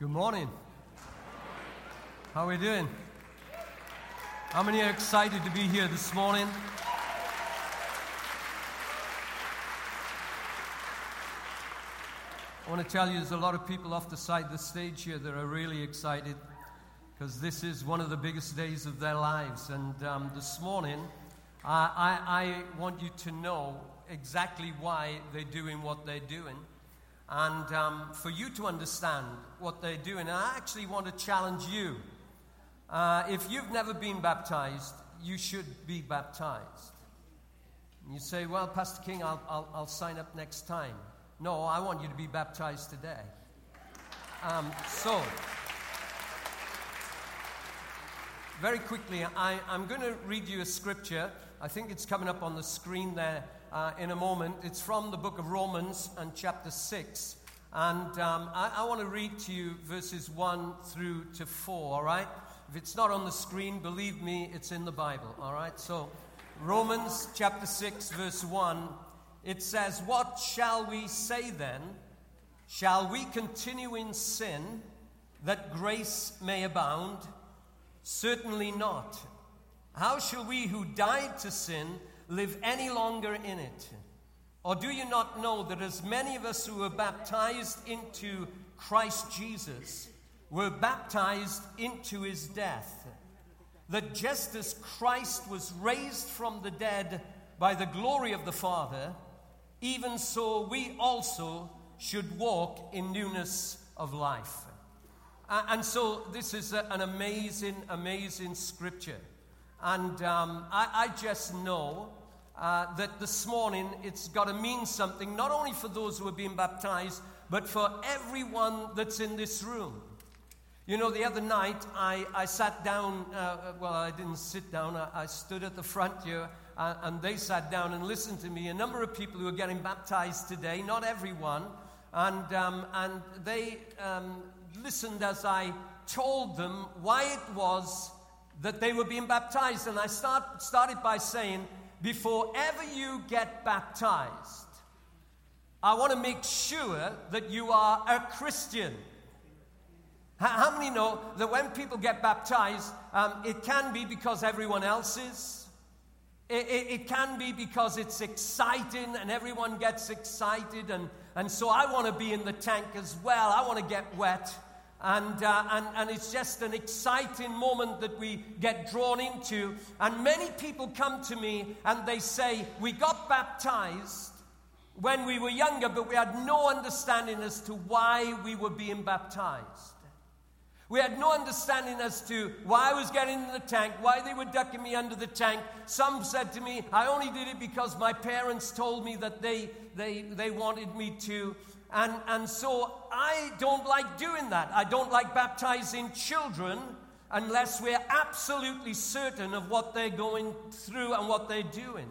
Good morning. How are we doing? How many are excited to be here this morning? I want to tell you there's a lot of people off the side of the stage here that are really excited because this is one of the biggest days of their lives. And um, this morning, I, I, I want you to know exactly why they're doing what they're doing and um, for you to understand what they're doing. And I actually want to challenge you. Uh, if you've never been baptized, you should be baptized. And you say, Well, Pastor King, I'll, I'll, I'll, sign up next time. No, I want you to be baptized today. Um, so, very quickly, I, I'm going to read you a scripture. I think it's coming up on the screen there uh, in a moment. It's from the book of Romans and chapter 6. And um, I, I want to read to you verses 1 through to 4, all right? If it's not on the screen, believe me, it's in the Bible, all right? So, Romans chapter 6, verse 1, it says, What shall we say then? Shall we continue in sin that grace may abound? Certainly not. How shall we who died to sin live any longer in it? Or do you not know that as many of us who were baptized into Christ Jesus were baptized into his death? That just as Christ was raised from the dead by the glory of the Father, even so we also should walk in newness of life. And so this is an amazing, amazing scripture. And um, I, I just know uh, that this morning it's got to mean something, not only for those who are being baptized, but for everyone that's in this room. You know, the other night I, I sat down, uh, well, I didn't sit down, I, I stood at the front here, uh, and they sat down and listened to me. A number of people who are getting baptized today, not everyone, and, um, and they um, listened as I told them why it was that they were being baptized. And I start, started by saying, before ever you get baptized, I want to make sure that you are a Christian. How many know that when people get baptized, um, it can be because everyone else is? It, it, it, can be because it's exciting and everyone gets excited, and, and so I want to be in the tank as well. I want to get wet. And, uh, and, and it's just an exciting moment that we get drawn into. And many people come to me and they say, We got baptized when we were younger, but we had no understanding as to why we were being baptized. We had no understanding as to why I was getting in the tank, why they were ducking me under the tank. Some said to me, I only did it because my parents told me that they, they, they wanted me to. And, and so I don't like doing that. I don't like baptizing children unless we're absolutely certain of what they're going through and what they're doing.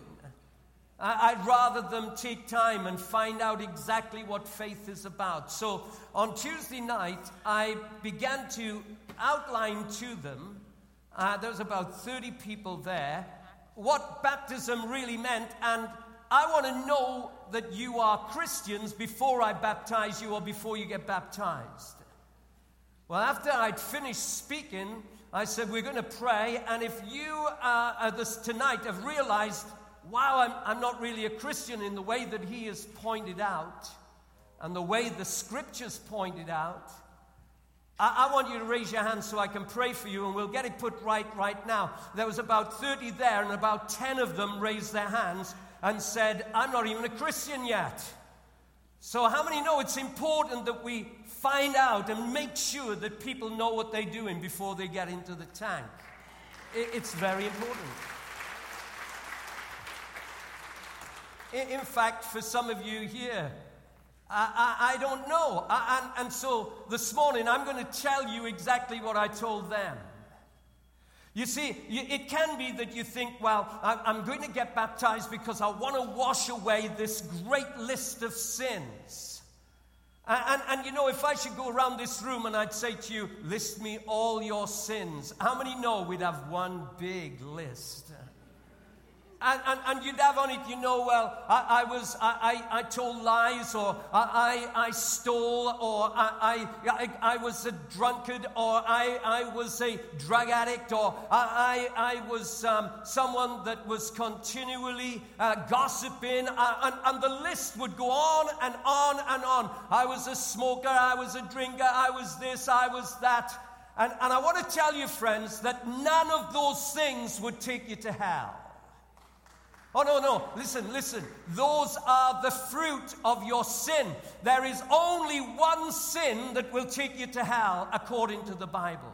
I'd rather them take time and find out exactly what faith is about. So on Tuesday night, I began to outline to them, uh, there was about 30 people there, what baptism really meant and I want to know that you are Christians before I baptize you or before you get baptized. Well, after I'd finished speaking, I said, We're going to pray. And if you uh, uh, this, tonight have realized, wow, I'm, I'm not really a Christian in the way that he has pointed out and the way the scriptures pointed out, I, I want you to raise your hand so I can pray for you and we'll get it put right right now. There was about 30 there, and about 10 of them raised their hands and said, I'm not even a Christian yet. So, how many know it's important that we find out and make sure that people know what they're doing before they get into the tank? It's very important. In fact, for some of you here, I, I, I don't know. I, and, and so this morning, I'm going to tell you exactly what I told them. You see, it can be that you think, well, I'm going to get baptized because I want to wash away this great list of sins. And, and, and, you know, if I should go around this room and I'd say to you, list me all your sins, how many know we'd have one big list? And, and, and, you'd have on it, you know, well, I, I was, I, I, I, told lies, or I, I, stole, or I, I, I, was a drunkard, or I, I was a drug addict, or I, I, was um, someone that was continually uh, gossiping, uh, and, and the list would go on and on and on. I was a smoker, I was a drinker, I was this, I was that. And, and I want to tell you, friends, that none of those things would take you to hell. Oh, no, no. Listen, listen. Those are the fruit of your sin. There is only one sin that will take you to hell, according to the Bible.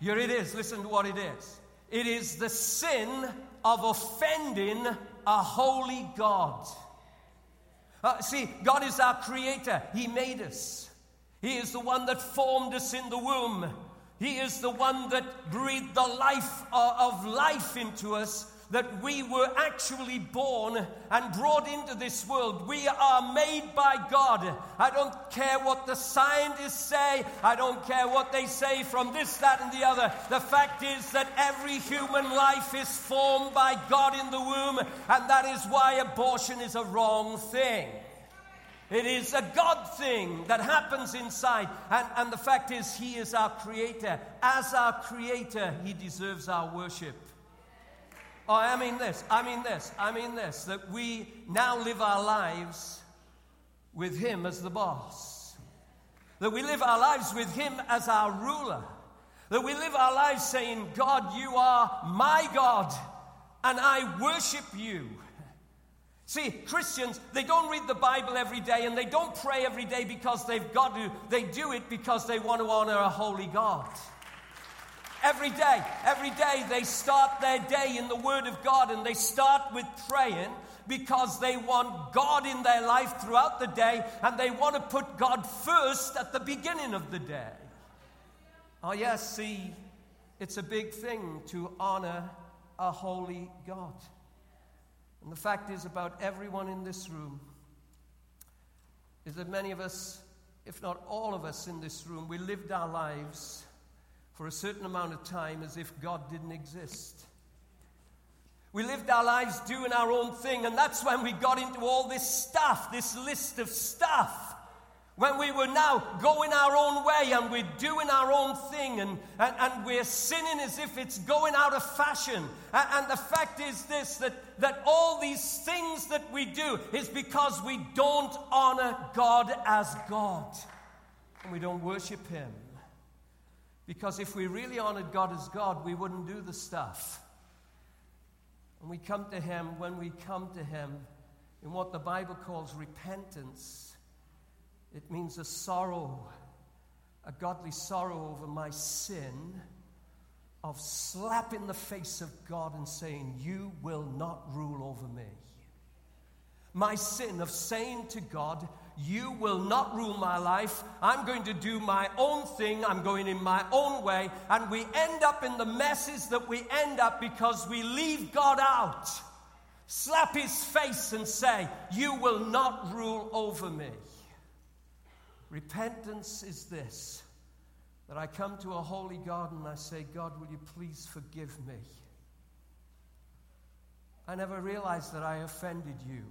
Here it is. Listen to what it is it is the sin of offending a holy God. Uh, see, God is our creator, He made us. He is the one that formed us in the womb. He is the one that breathed the life uh, of life into us that we were actually born and brought into this world. We are made by God. I don't care what the scientists say, I don't care what they say from this, that, and the other. The fact is that every human life is formed by God in the womb, and that is why abortion is a wrong thing. It is a God thing that happens inside. And, and the fact is, He is our Creator. As our Creator, He deserves our worship. Oh, I mean this, I mean this, I mean this, that we now live our lives with Him as the boss. That we live our lives with Him as our ruler. That we live our lives saying, God, you are my God, and I worship you. See, Christians, they don't read the Bible every day and they don't pray every day because they've got to. They do it because they want to honor a holy God. Every day, every day they start their day in the Word of God and they start with praying because they want God in their life throughout the day and they want to put God first at the beginning of the day. Oh, yes, see, it's a big thing to honor a holy God. And the fact is, about everyone in this room, is that many of us, if not all of us in this room, we lived our lives for a certain amount of time as if God didn't exist. We lived our lives doing our own thing, and that's when we got into all this stuff, this list of stuff. When we were now going our own way and we're doing our own thing and, and, and we're sinning as if it's going out of fashion. And, and the fact is this that, that all these things that we do is because we don't honor God as God and we don't worship Him. Because if we really honored God as God, we wouldn't do the stuff. And we come to Him when we come to Him in what the Bible calls repentance. It means a sorrow, a godly sorrow over my sin, of slapping the face of God and saying, You will not rule over me. My sin of saying to God, you will not rule my life. I'm going to do my own thing. I'm going in my own way. And we end up in the messes that we end up because we leave God out. Slap his face and say, You will not rule over me. Repentance is this that I come to a holy God and I say, God, will you please forgive me? I never realized that I offended you.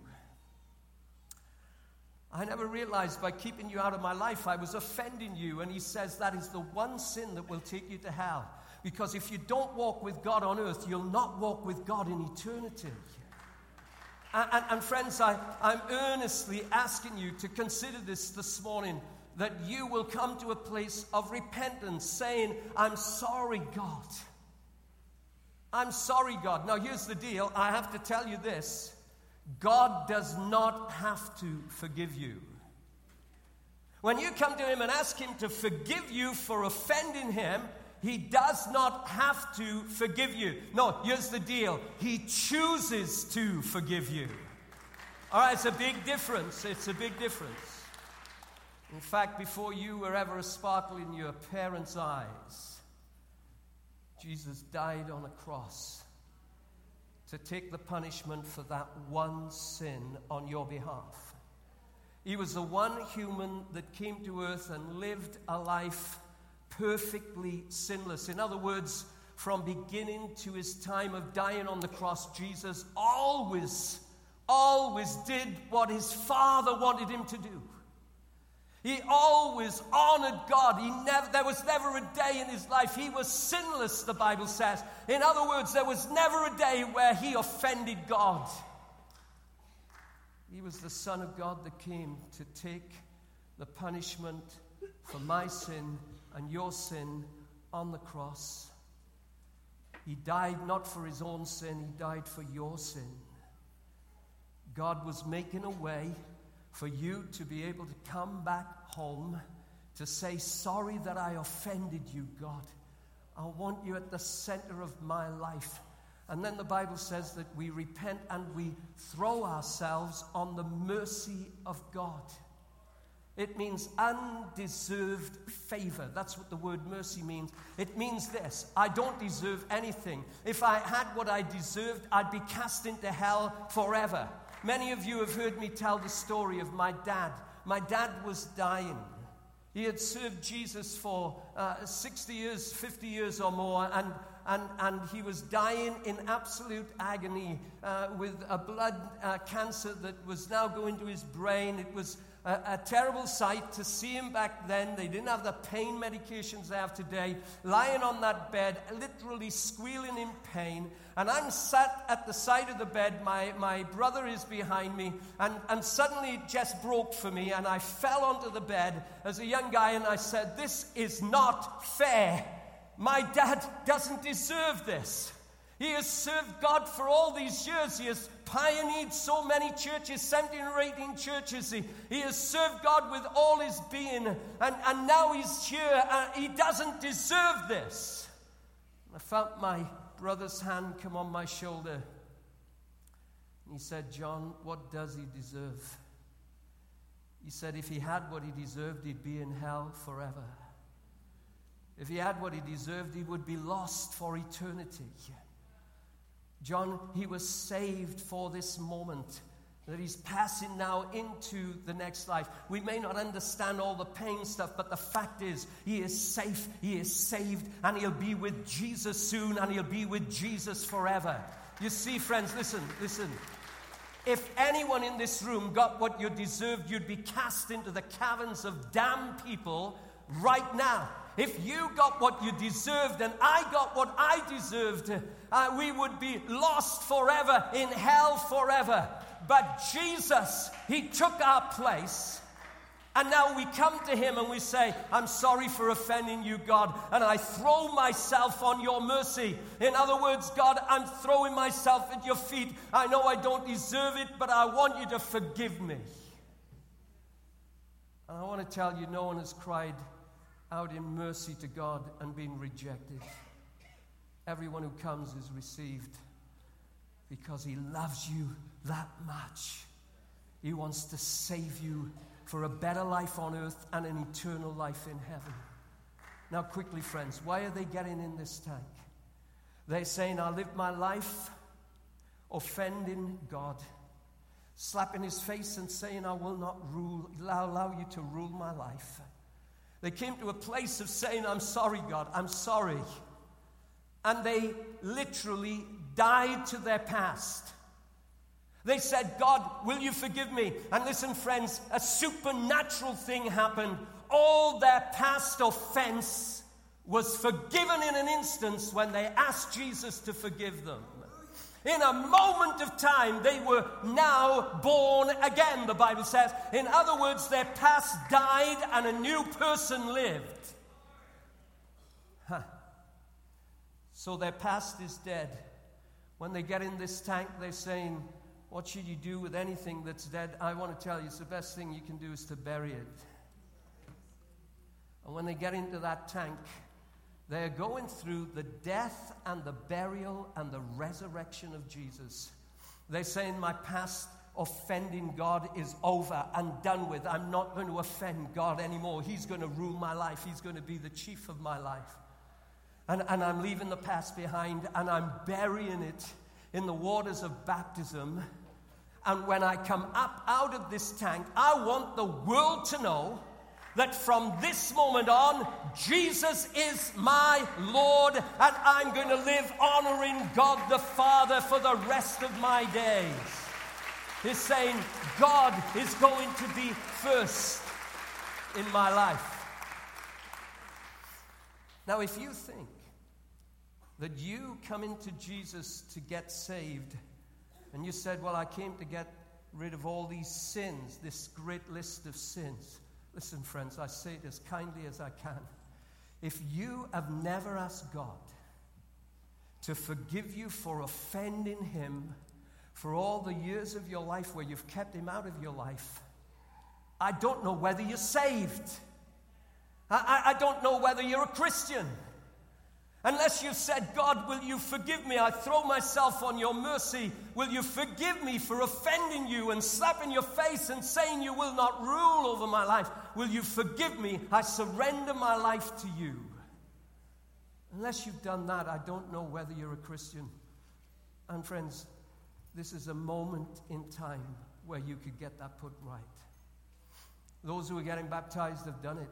I never realized by keeping you out of my life, I was offending you. And he says that is the one sin that will take you to hell. Because if you don't walk with God on earth, you'll not walk with God in eternity. And, and, and friends, I, I'm earnestly asking you to consider this this morning that you will come to a place of repentance, saying, I'm sorry, God. I'm sorry, God. Now, here's the deal I have to tell you this God does not have to forgive you. When you come to Him and ask Him to forgive you for offending Him, He does not have to forgive you. No, here's the deal He chooses to forgive you. All right, it's a big difference. It's a big difference. In fact, before you were ever a sparkle in your parents' eyes, Jesus died on a cross to take the punishment for that one sin on your behalf. He was the one human that came to earth and lived a life perfectly sinless. In other words, from beginning to his time of dying on the cross, Jesus always, always did what his Father wanted him to do. He always honored God. He never, there was never a day in his life he was sinless, the Bible says. In other words, there was never a day where he offended God. He was the Son of God that came to take the punishment for my sin and your sin on the cross. He died not for his own sin, he died for your sin. God was making a way for you to be able to come back home to say, Sorry that I offended you, God. I want you at the center of my life. And then the Bible says that we repent and we throw ourselves on the mercy of God. It means undeserved favor. That's what the word mercy means. It means this I don't deserve anything. If I had what I deserved, I'd be cast into hell forever. Many of you have heard me tell the story of my dad. My dad was dying. He had served Jesus for uh, 60 years, 50 years or more, and, and, and he was dying in absolute agony uh, with a blood uh, cancer that was now going to his brain. It was a, a, terrible sight to see him back then. They didn't have the pain medications they have today. Lying on that bed, literally squealing in pain. And I'm sat at the side of the bed. My, my brother is behind me. And, and suddenly it just broke for me. And I fell onto the bed as a young guy. And I said, This is not fair. My dad doesn't deserve this. He has served God for all these years. He has pioneered so many churches, 17 or 18 churches. He, he has served God with all his being. And, and now he's here. And he doesn't deserve this. I felt my brother's hand come on my shoulder. And he said, John, what does he deserve? He said, if he had what he deserved, he'd be in hell forever. If he had what he deserved, he would be lost for eternity. John, he was saved for this moment that he's passing now into the next life. We may not understand all the pain stuff, but the fact is, he is safe, he is saved, and he'll be with Jesus soon, and he'll be with Jesus forever. You see, friends, listen, listen. If anyone in this room got what you deserved, you'd be cast into the caverns of damned people right now. If you got what you deserved and I got what I deserved, uh, we would be lost forever in hell forever. But Jesus, He took our place. And now we come to Him and we say, I'm sorry for offending you, God, and I throw myself on your mercy. In other words, God, I'm throwing myself at your feet. I know I don't deserve it, but I want you to forgive me. And I want to tell you, no one has cried out in mercy to God and been rejected. Everyone who comes is received because he loves you that much. He wants to save you for a better life on earth and an eternal life in heaven. Now, quickly, friends, why are they getting in this tank? They're saying, I live my life offending God, slapping his face and saying, I will not rule, allow, allow you to rule my life. They came to a place of saying, I'm sorry, God, I'm sorry and they literally died to their past. They said, God, will you forgive me? And listen, friends, a supernatural thing happened. All their past offense was forgiven in an instance when they asked Jesus to forgive them. In a moment of time, they were now born again, the Bible says. In other words, their past died and a new person lived. So their past is dead. When they get in this tank, they're saying, What should you do with anything that's dead? I want to tell you, it's the best thing you can do is to bury it. And when they get into that tank, they're going through the death and the burial and the resurrection of Jesus. They're saying, My past offending God is over and done with. I'm not going to offend God anymore. He's going to rule my life, He's going to be the chief of my life and, and I'm leaving the past behind and I'm burying it in the waters of baptism. And when I come up out of this tank, I want the world to know that from this moment on, Jesus is my Lord, and I'm going to live honoring God the Father for the rest of my days. He's saying, God is going to be first in my life. Now, if you think that you come into Jesus to get saved, and you said, Well, I came to get rid of all these sins, this great list of sins. Listen, friends, I say it as kindly as I can. If you have never asked God to forgive you for offending Him for all the years of your life where you've kept Him out of your life, I don't know whether you're saved. I, I, I don't know whether you're a Christian. Unless you've said, God, will you forgive me? I throw myself on your mercy. Will you forgive me for offending you and slapping your face and saying you will not rule over my life? Will you forgive me? I surrender my life to you. Unless you've done that, I don't know whether you're a Christian. And friends, this is a moment in time where you could get that put right. Those who are getting baptized have done it.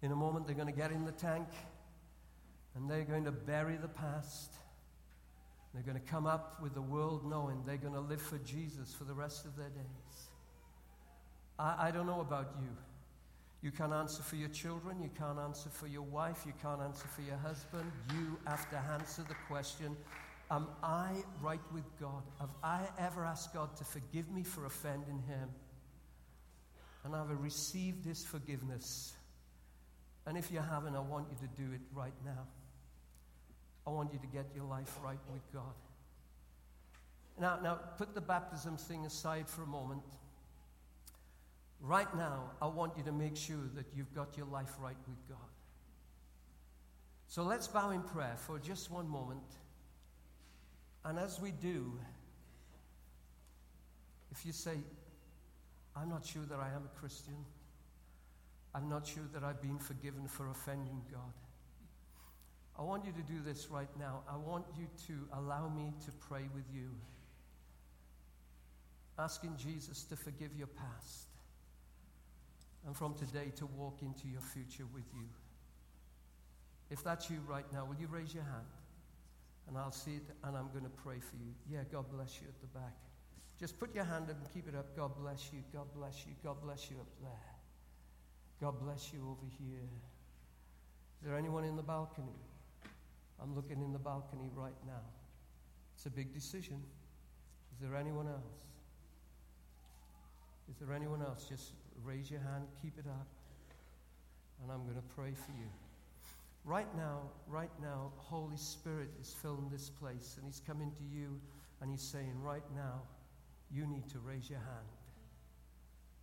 In a moment, they're going to get in the tank and they're going to bury the past. They're going to come up with the world knowing they're going to live for Jesus for the rest of their days. I, I don't know about you. You can't answer for your children. You can't answer for your wife. You can't answer for your husband. You have to answer the question Am I right with God? Have I ever asked God to forgive me for offending Him? And have I received His forgiveness? And if you haven't, I want you to do it right now. I want you to get your life right with God. Now, now put the baptism thing aside for a moment. Right now, I want you to make sure that you've got your life right with God. So let's bow in prayer for just one moment. And as we do, if you say, I'm not sure that I am a Christian, I'm not sure that I've been forgiven for offending God. I want you to do this right now. I want you to allow me to pray with you, asking Jesus to forgive your past and from today to walk into your future with you. If that's you right now, will you raise your hand? And I'll see it and I'm going to pray for you. Yeah, God bless you at the back. Just put your hand up and keep it up. God bless you. God bless you. God bless you up there. God bless you over here. Is there anyone in the balcony? I'm looking in the balcony right now. It's a big decision. Is there anyone else? Is there anyone else? Just raise your hand, keep it up, and I'm going to pray for you. Right now, right now, Holy Spirit is filling this place, and He's coming to you, and He's saying, right now, you need to raise your hand.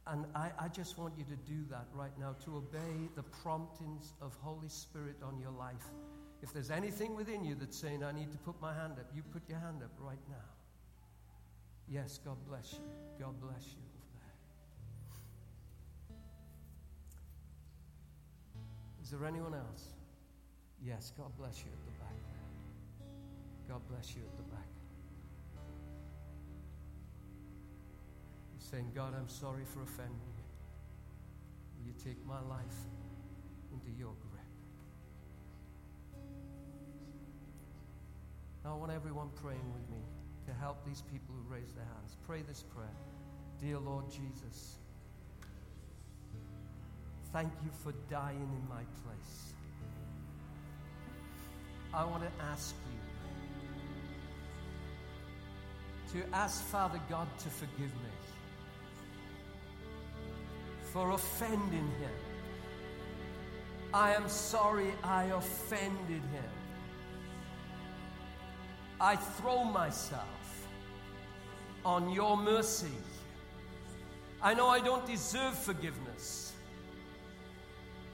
And I, I, just want you to do that right now, to obey the promptings of Holy Spirit on your life. If there's anything within you that's saying, I need to put my hand up, you put your hand up right now. Yes, God bless you. God bless you over there. Is there anyone else? Yes, God bless you at the back. there. God bless you at the back. You're saying, God, I'm sorry for offending you. Will you take my life into your grip? I want everyone praying with me to help these people who raise their hands. Pray this prayer Dear Lord Jesus, thank you for dying in my place. I want to ask you to ask Father God to forgive me for offending Him. I am sorry I offended Him. I throw myself on your mercy. I know I don't deserve forgiveness,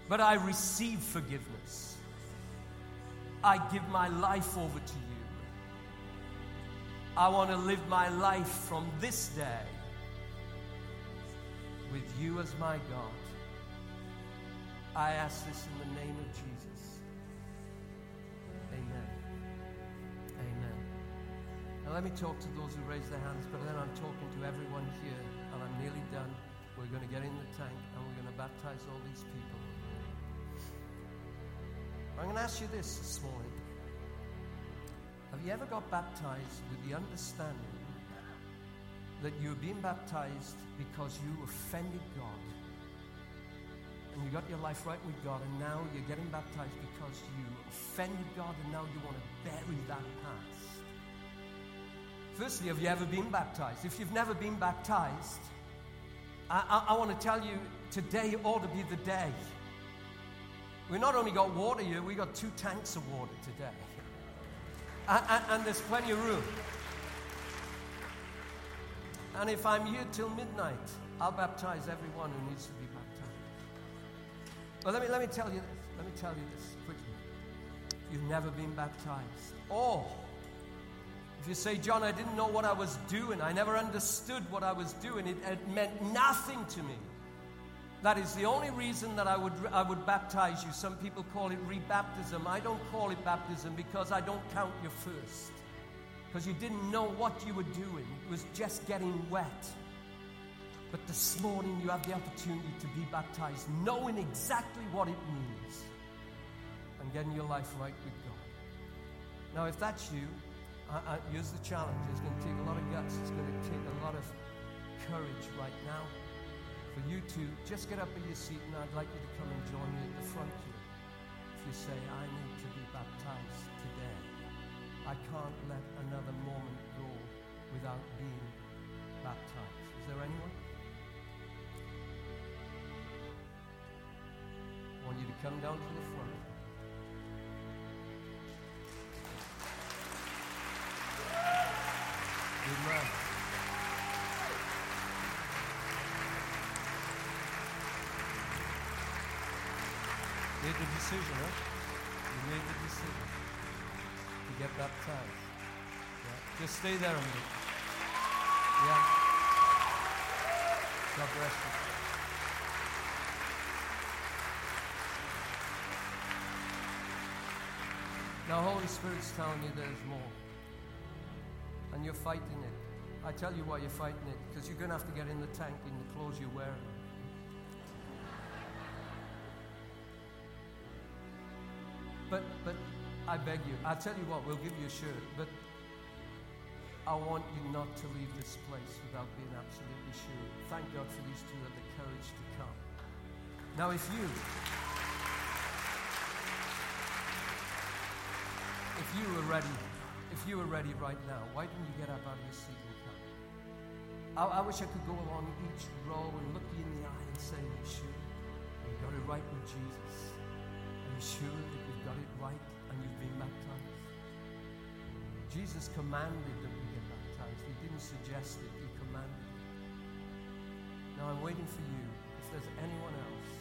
but I receive forgiveness. I give my life over to you. I want to live my life from this day with you as my God. I ask this in the name of Jesus. Let me talk to those who raise their hands, but then I'm talking to everyone here, and I'm nearly done. We're going to get in the tank and we're going to baptize all these people. I'm going to ask you this this morning. Have you ever got baptized with the understanding that you were being baptized because you offended God? And you got your life right with God, and now you're getting baptized because you offended God, and now you want to bury that past. Firstly, have you ever been baptized? If you've never been baptized, I, I, I want to tell you today ought to be the day. We not only got water here, we got two tanks of water today. And, and, and there's plenty of room. And if I'm here till midnight, I'll baptize everyone who needs to be baptized. Well, let me, let me tell you this. Let me tell you this quickly. You've never been baptized. Or, if you say, John, I didn't know what I was doing, I never understood what I was doing, it, it meant nothing to me. That is the only reason that I would, I would baptize you. Some people call it rebaptism. I don't call it baptism because I don't count you first. Because you didn't know what you were doing, it was just getting wet. But this morning you have the opportunity to be baptized, knowing exactly what it means and getting your life right with God. Now, if that's you, I, I, here's the challenge. It's going to take a lot of guts, it's going to take a lot of courage right now for you to just get up in your seat and I'd like you to come and join me at the front here. If you say, I need to be baptized today, I can't let another moment go without being baptized. Is there anyone? I want you to come down to the front. Amen. made the decision, huh? You made the decision to get baptized. Yeah. Just stay there a minute. Yeah. God bless you. Now, Holy Spirit's telling you there's more. And you're fighting it. I tell you why you're fighting it, because you're going to have to get in the tank in the clothes you're wearing. But, but I beg you, I'll tell you what, we'll give you a shirt, but I want you not to leave this place without being absolutely sure. Thank God for these two who have the courage to come. Now, if you, if you were ready, if you were ready right now, why didn't you get up out of your seat and come? I, I wish I could go along each row and look you in the eye and say, you sure? You got it right with Jesus. Are you sure that you've got it right and you've been baptized? Jesus commanded that we get baptized. He didn't suggest it, he commanded it. Now I'm waiting for you. If there's anyone else,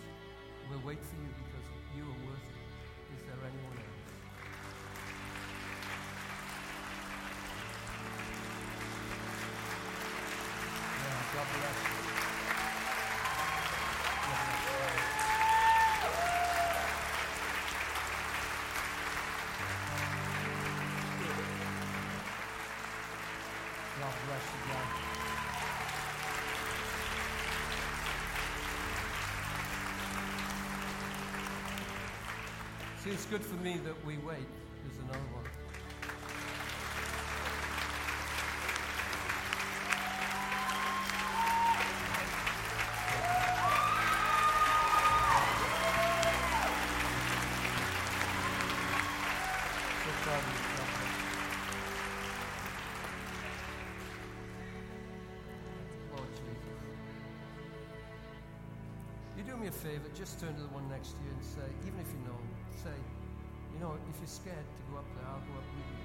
we'll wait for you because you are worth it. Is there anyone else? See, it's good for me that we wait. There's another one. Oh, Jesus. You do me a favor, just turn to the one next to you and say, even if you know, say, you know, if you're scared to go up there, I'll go up with you.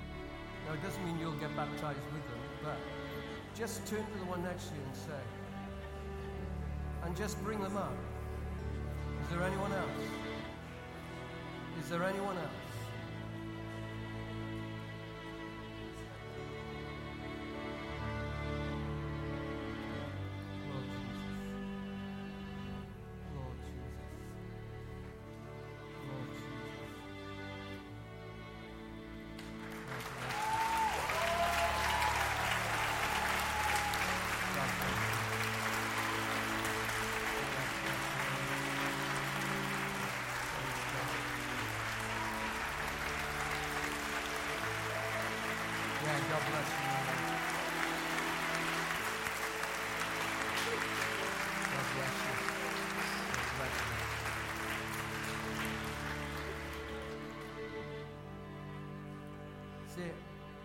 Now, it doesn't mean you'll get baptized with them, but just turn to the one next to you and say, and just bring them up. Is there anyone else? Is there anyone else?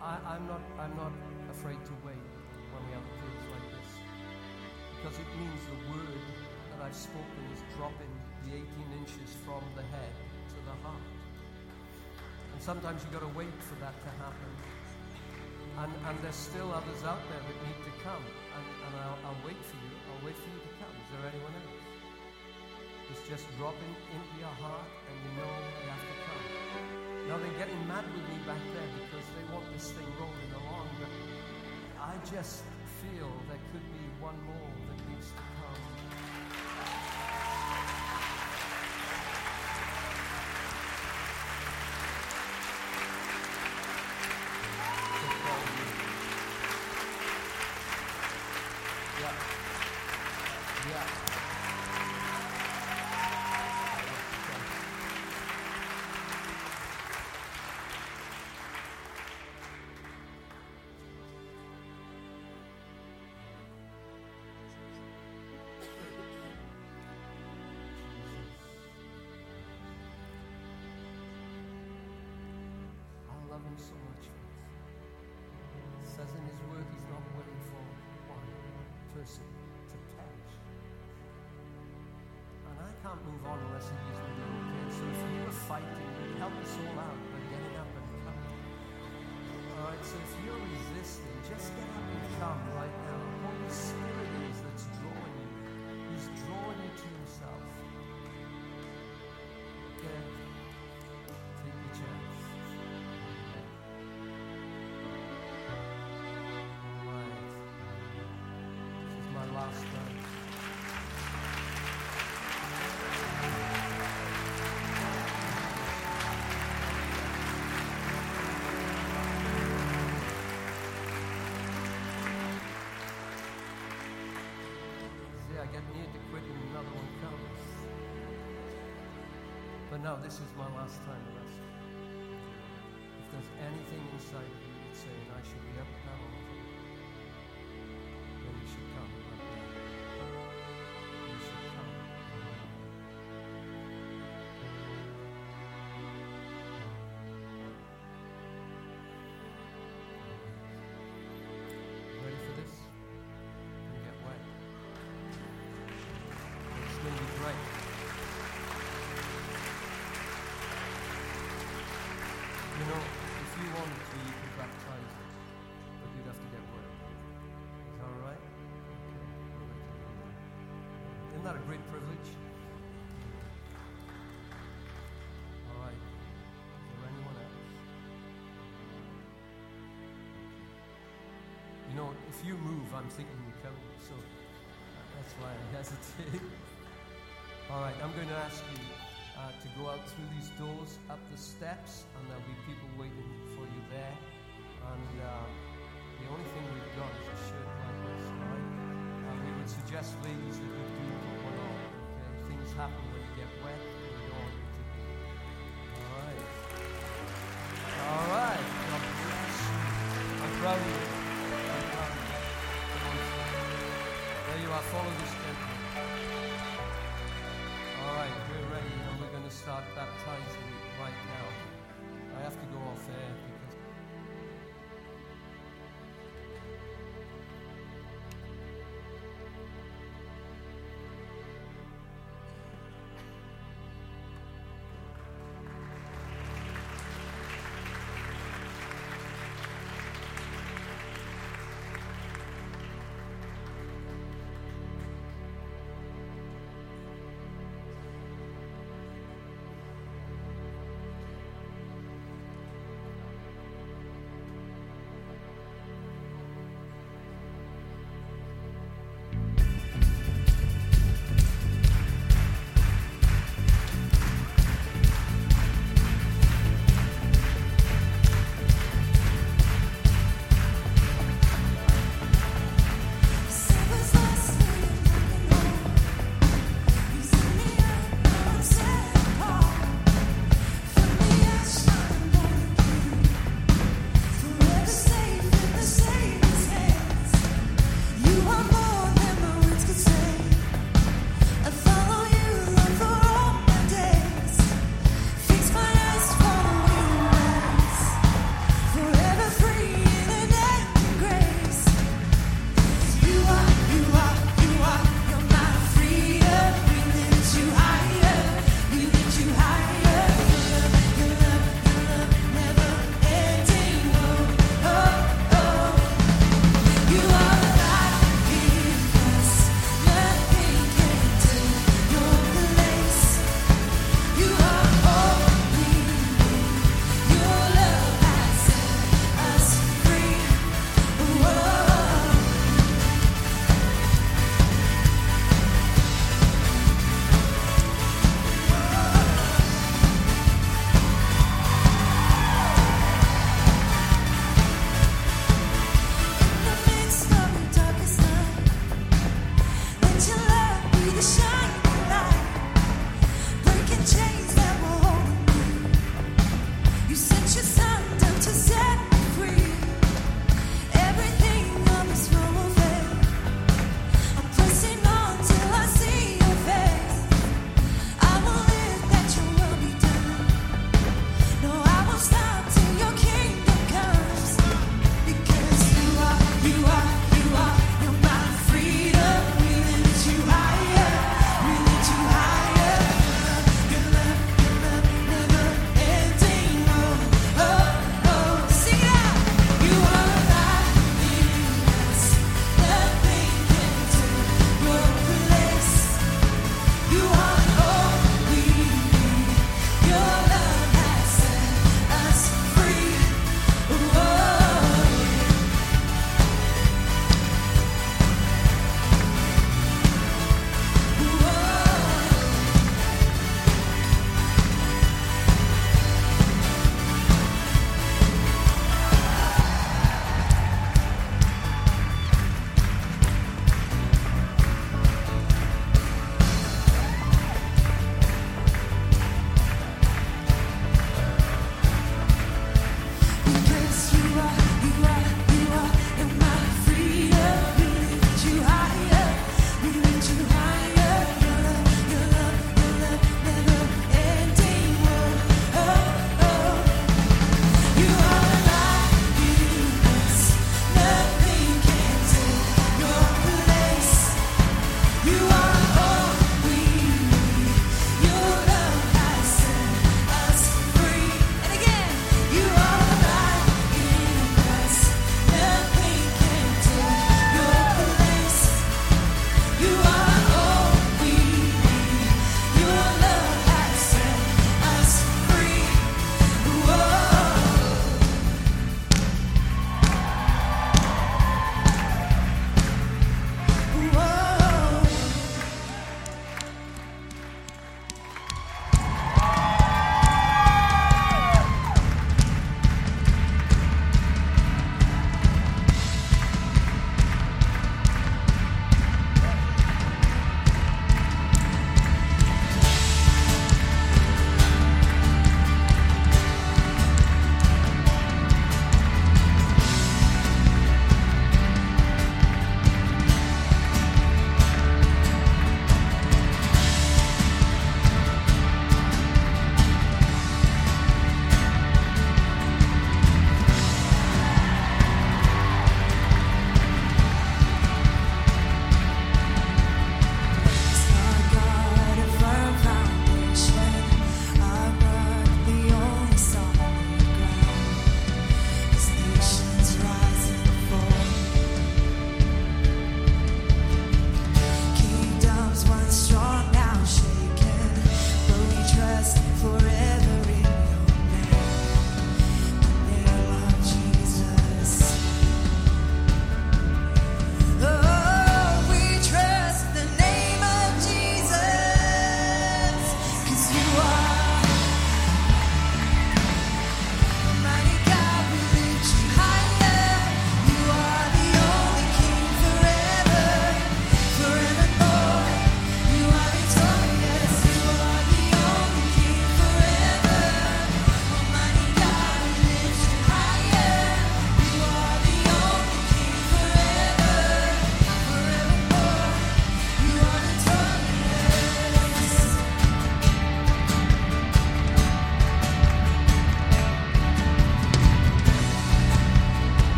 I, I'm, not, I'm not afraid to wait when we have a like this because it means the word that I've spoken is dropping the 18 inches from the head to the heart. And sometimes you've got to wait for that to happen. And, and there's still others out there that need to come. And, and I'll, I'll wait for you. I'll wait for you to come. Is there anyone else? It's just dropping into your heart and you know you have to come. Now they're getting mad with me back there because they want this thing rolling along, but I just feel there could be one more that needs to come. Him so much. Says in his word he's not waiting for one person to perish. And I can't move on unless he gives me the okay. So if you are fighting, help us all out by getting up and coming. Alright, so if you're resisting, just get up and come right now. Holy Spirit is that's drawing you. He's drawing you to himself. Yeah. See, I near to quit and another one comes. But no, this is my last time us. If there's anything inside of you that's saying I should be up now, that. A great privilege? All right. Is there anyone else? You know, if you move, I'm thinking you're coming, so that's why I hesitate. All right, I'm going to ask you uh, to go out through these doors, up the steps, and there'll be people waiting for you there. And uh, the only thing we've got is a shirt like this, all right? Uh, we would suggest, ladies, that you do Things happen when you get wet, and we don't you to be. All right. All right. God bless you. I'm proud of you. I'm proud of you. There you are. Follow this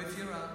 if you're out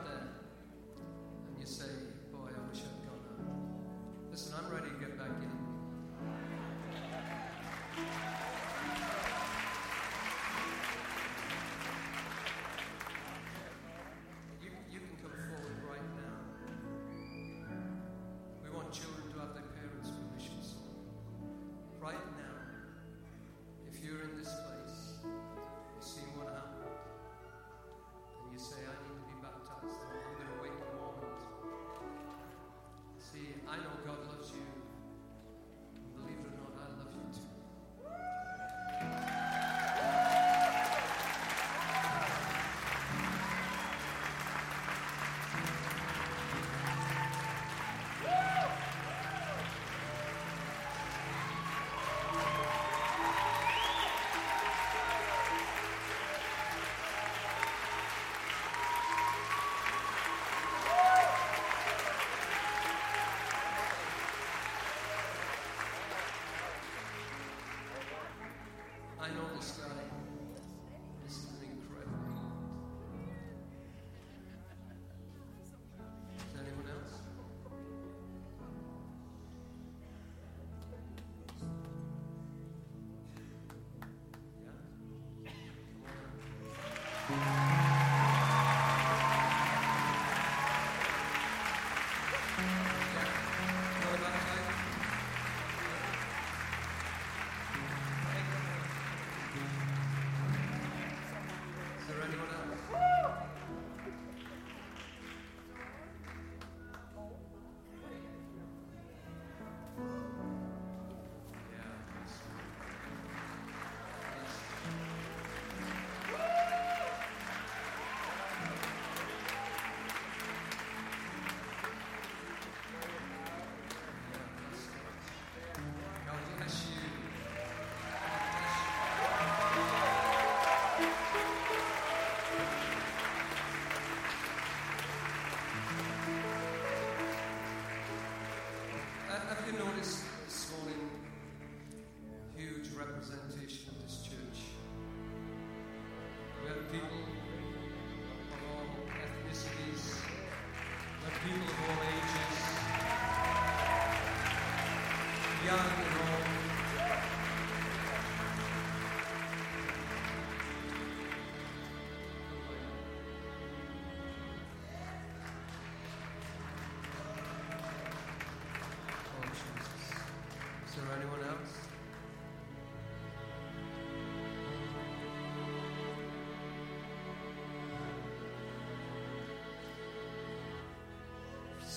I know this guy.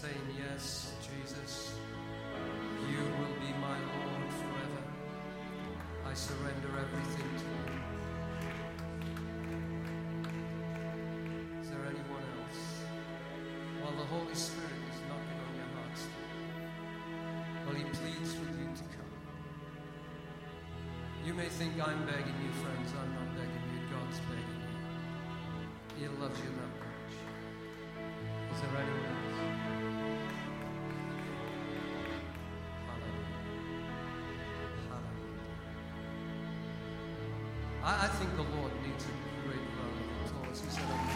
saying, Yes, Jesus, you will be my Lord forever. I surrender everything to you. Is there anyone else? While the Holy Spirit is knocking on your hearts, while He pleads with you to come. You may think I'm begging you, friends. I'm not begging you. God's begging you. He loves you that much. Is there anyone? I, I think the Lord needs a great round. He said,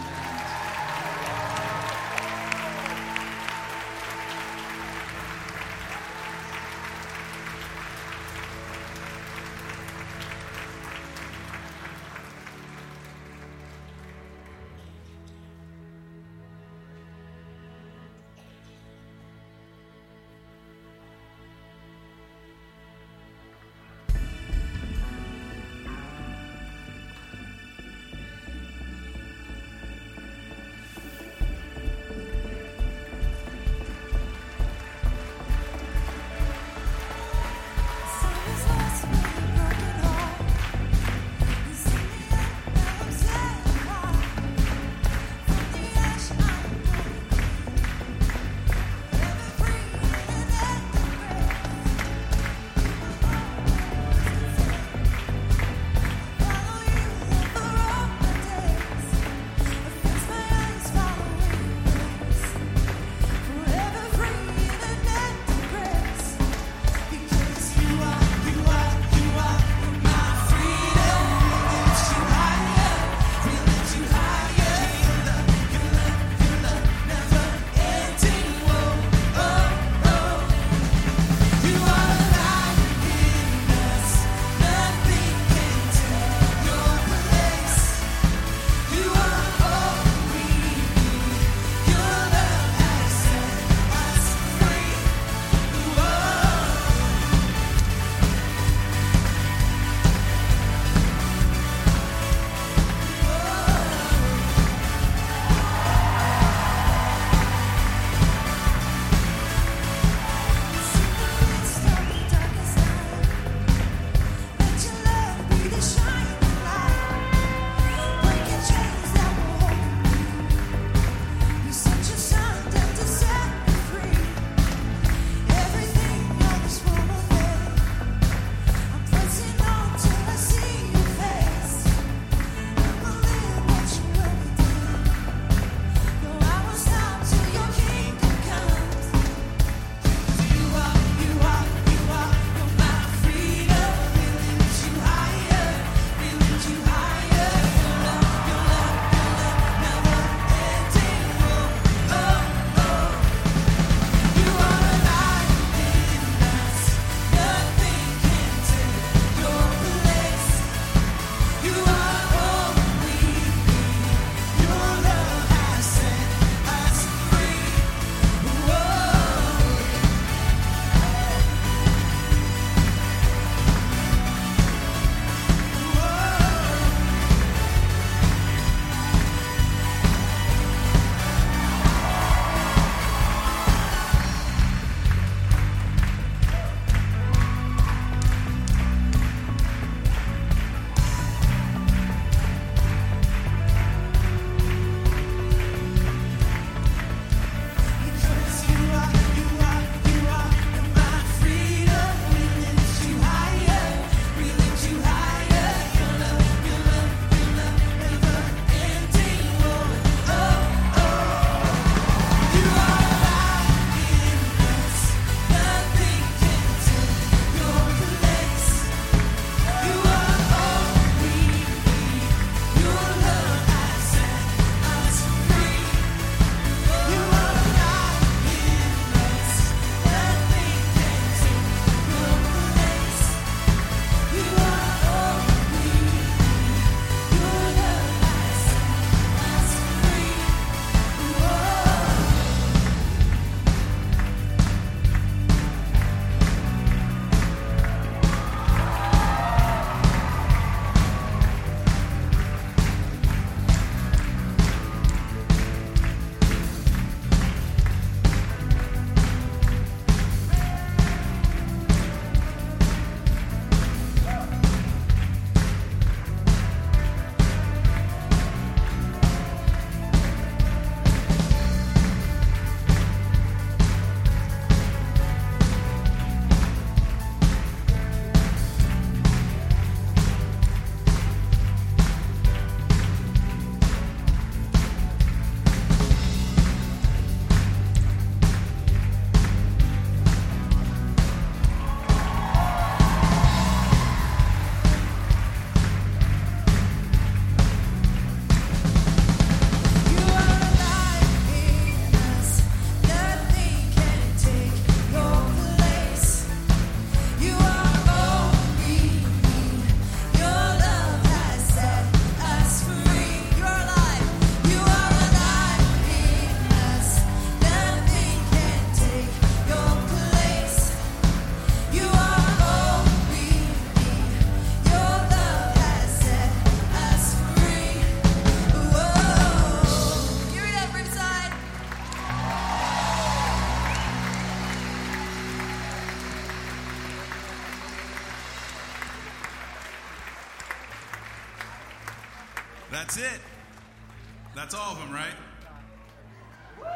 That's all of them, right?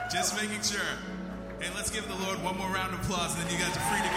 Just making sure. Hey, let's give the Lord one more round of applause, and then you guys are free to go.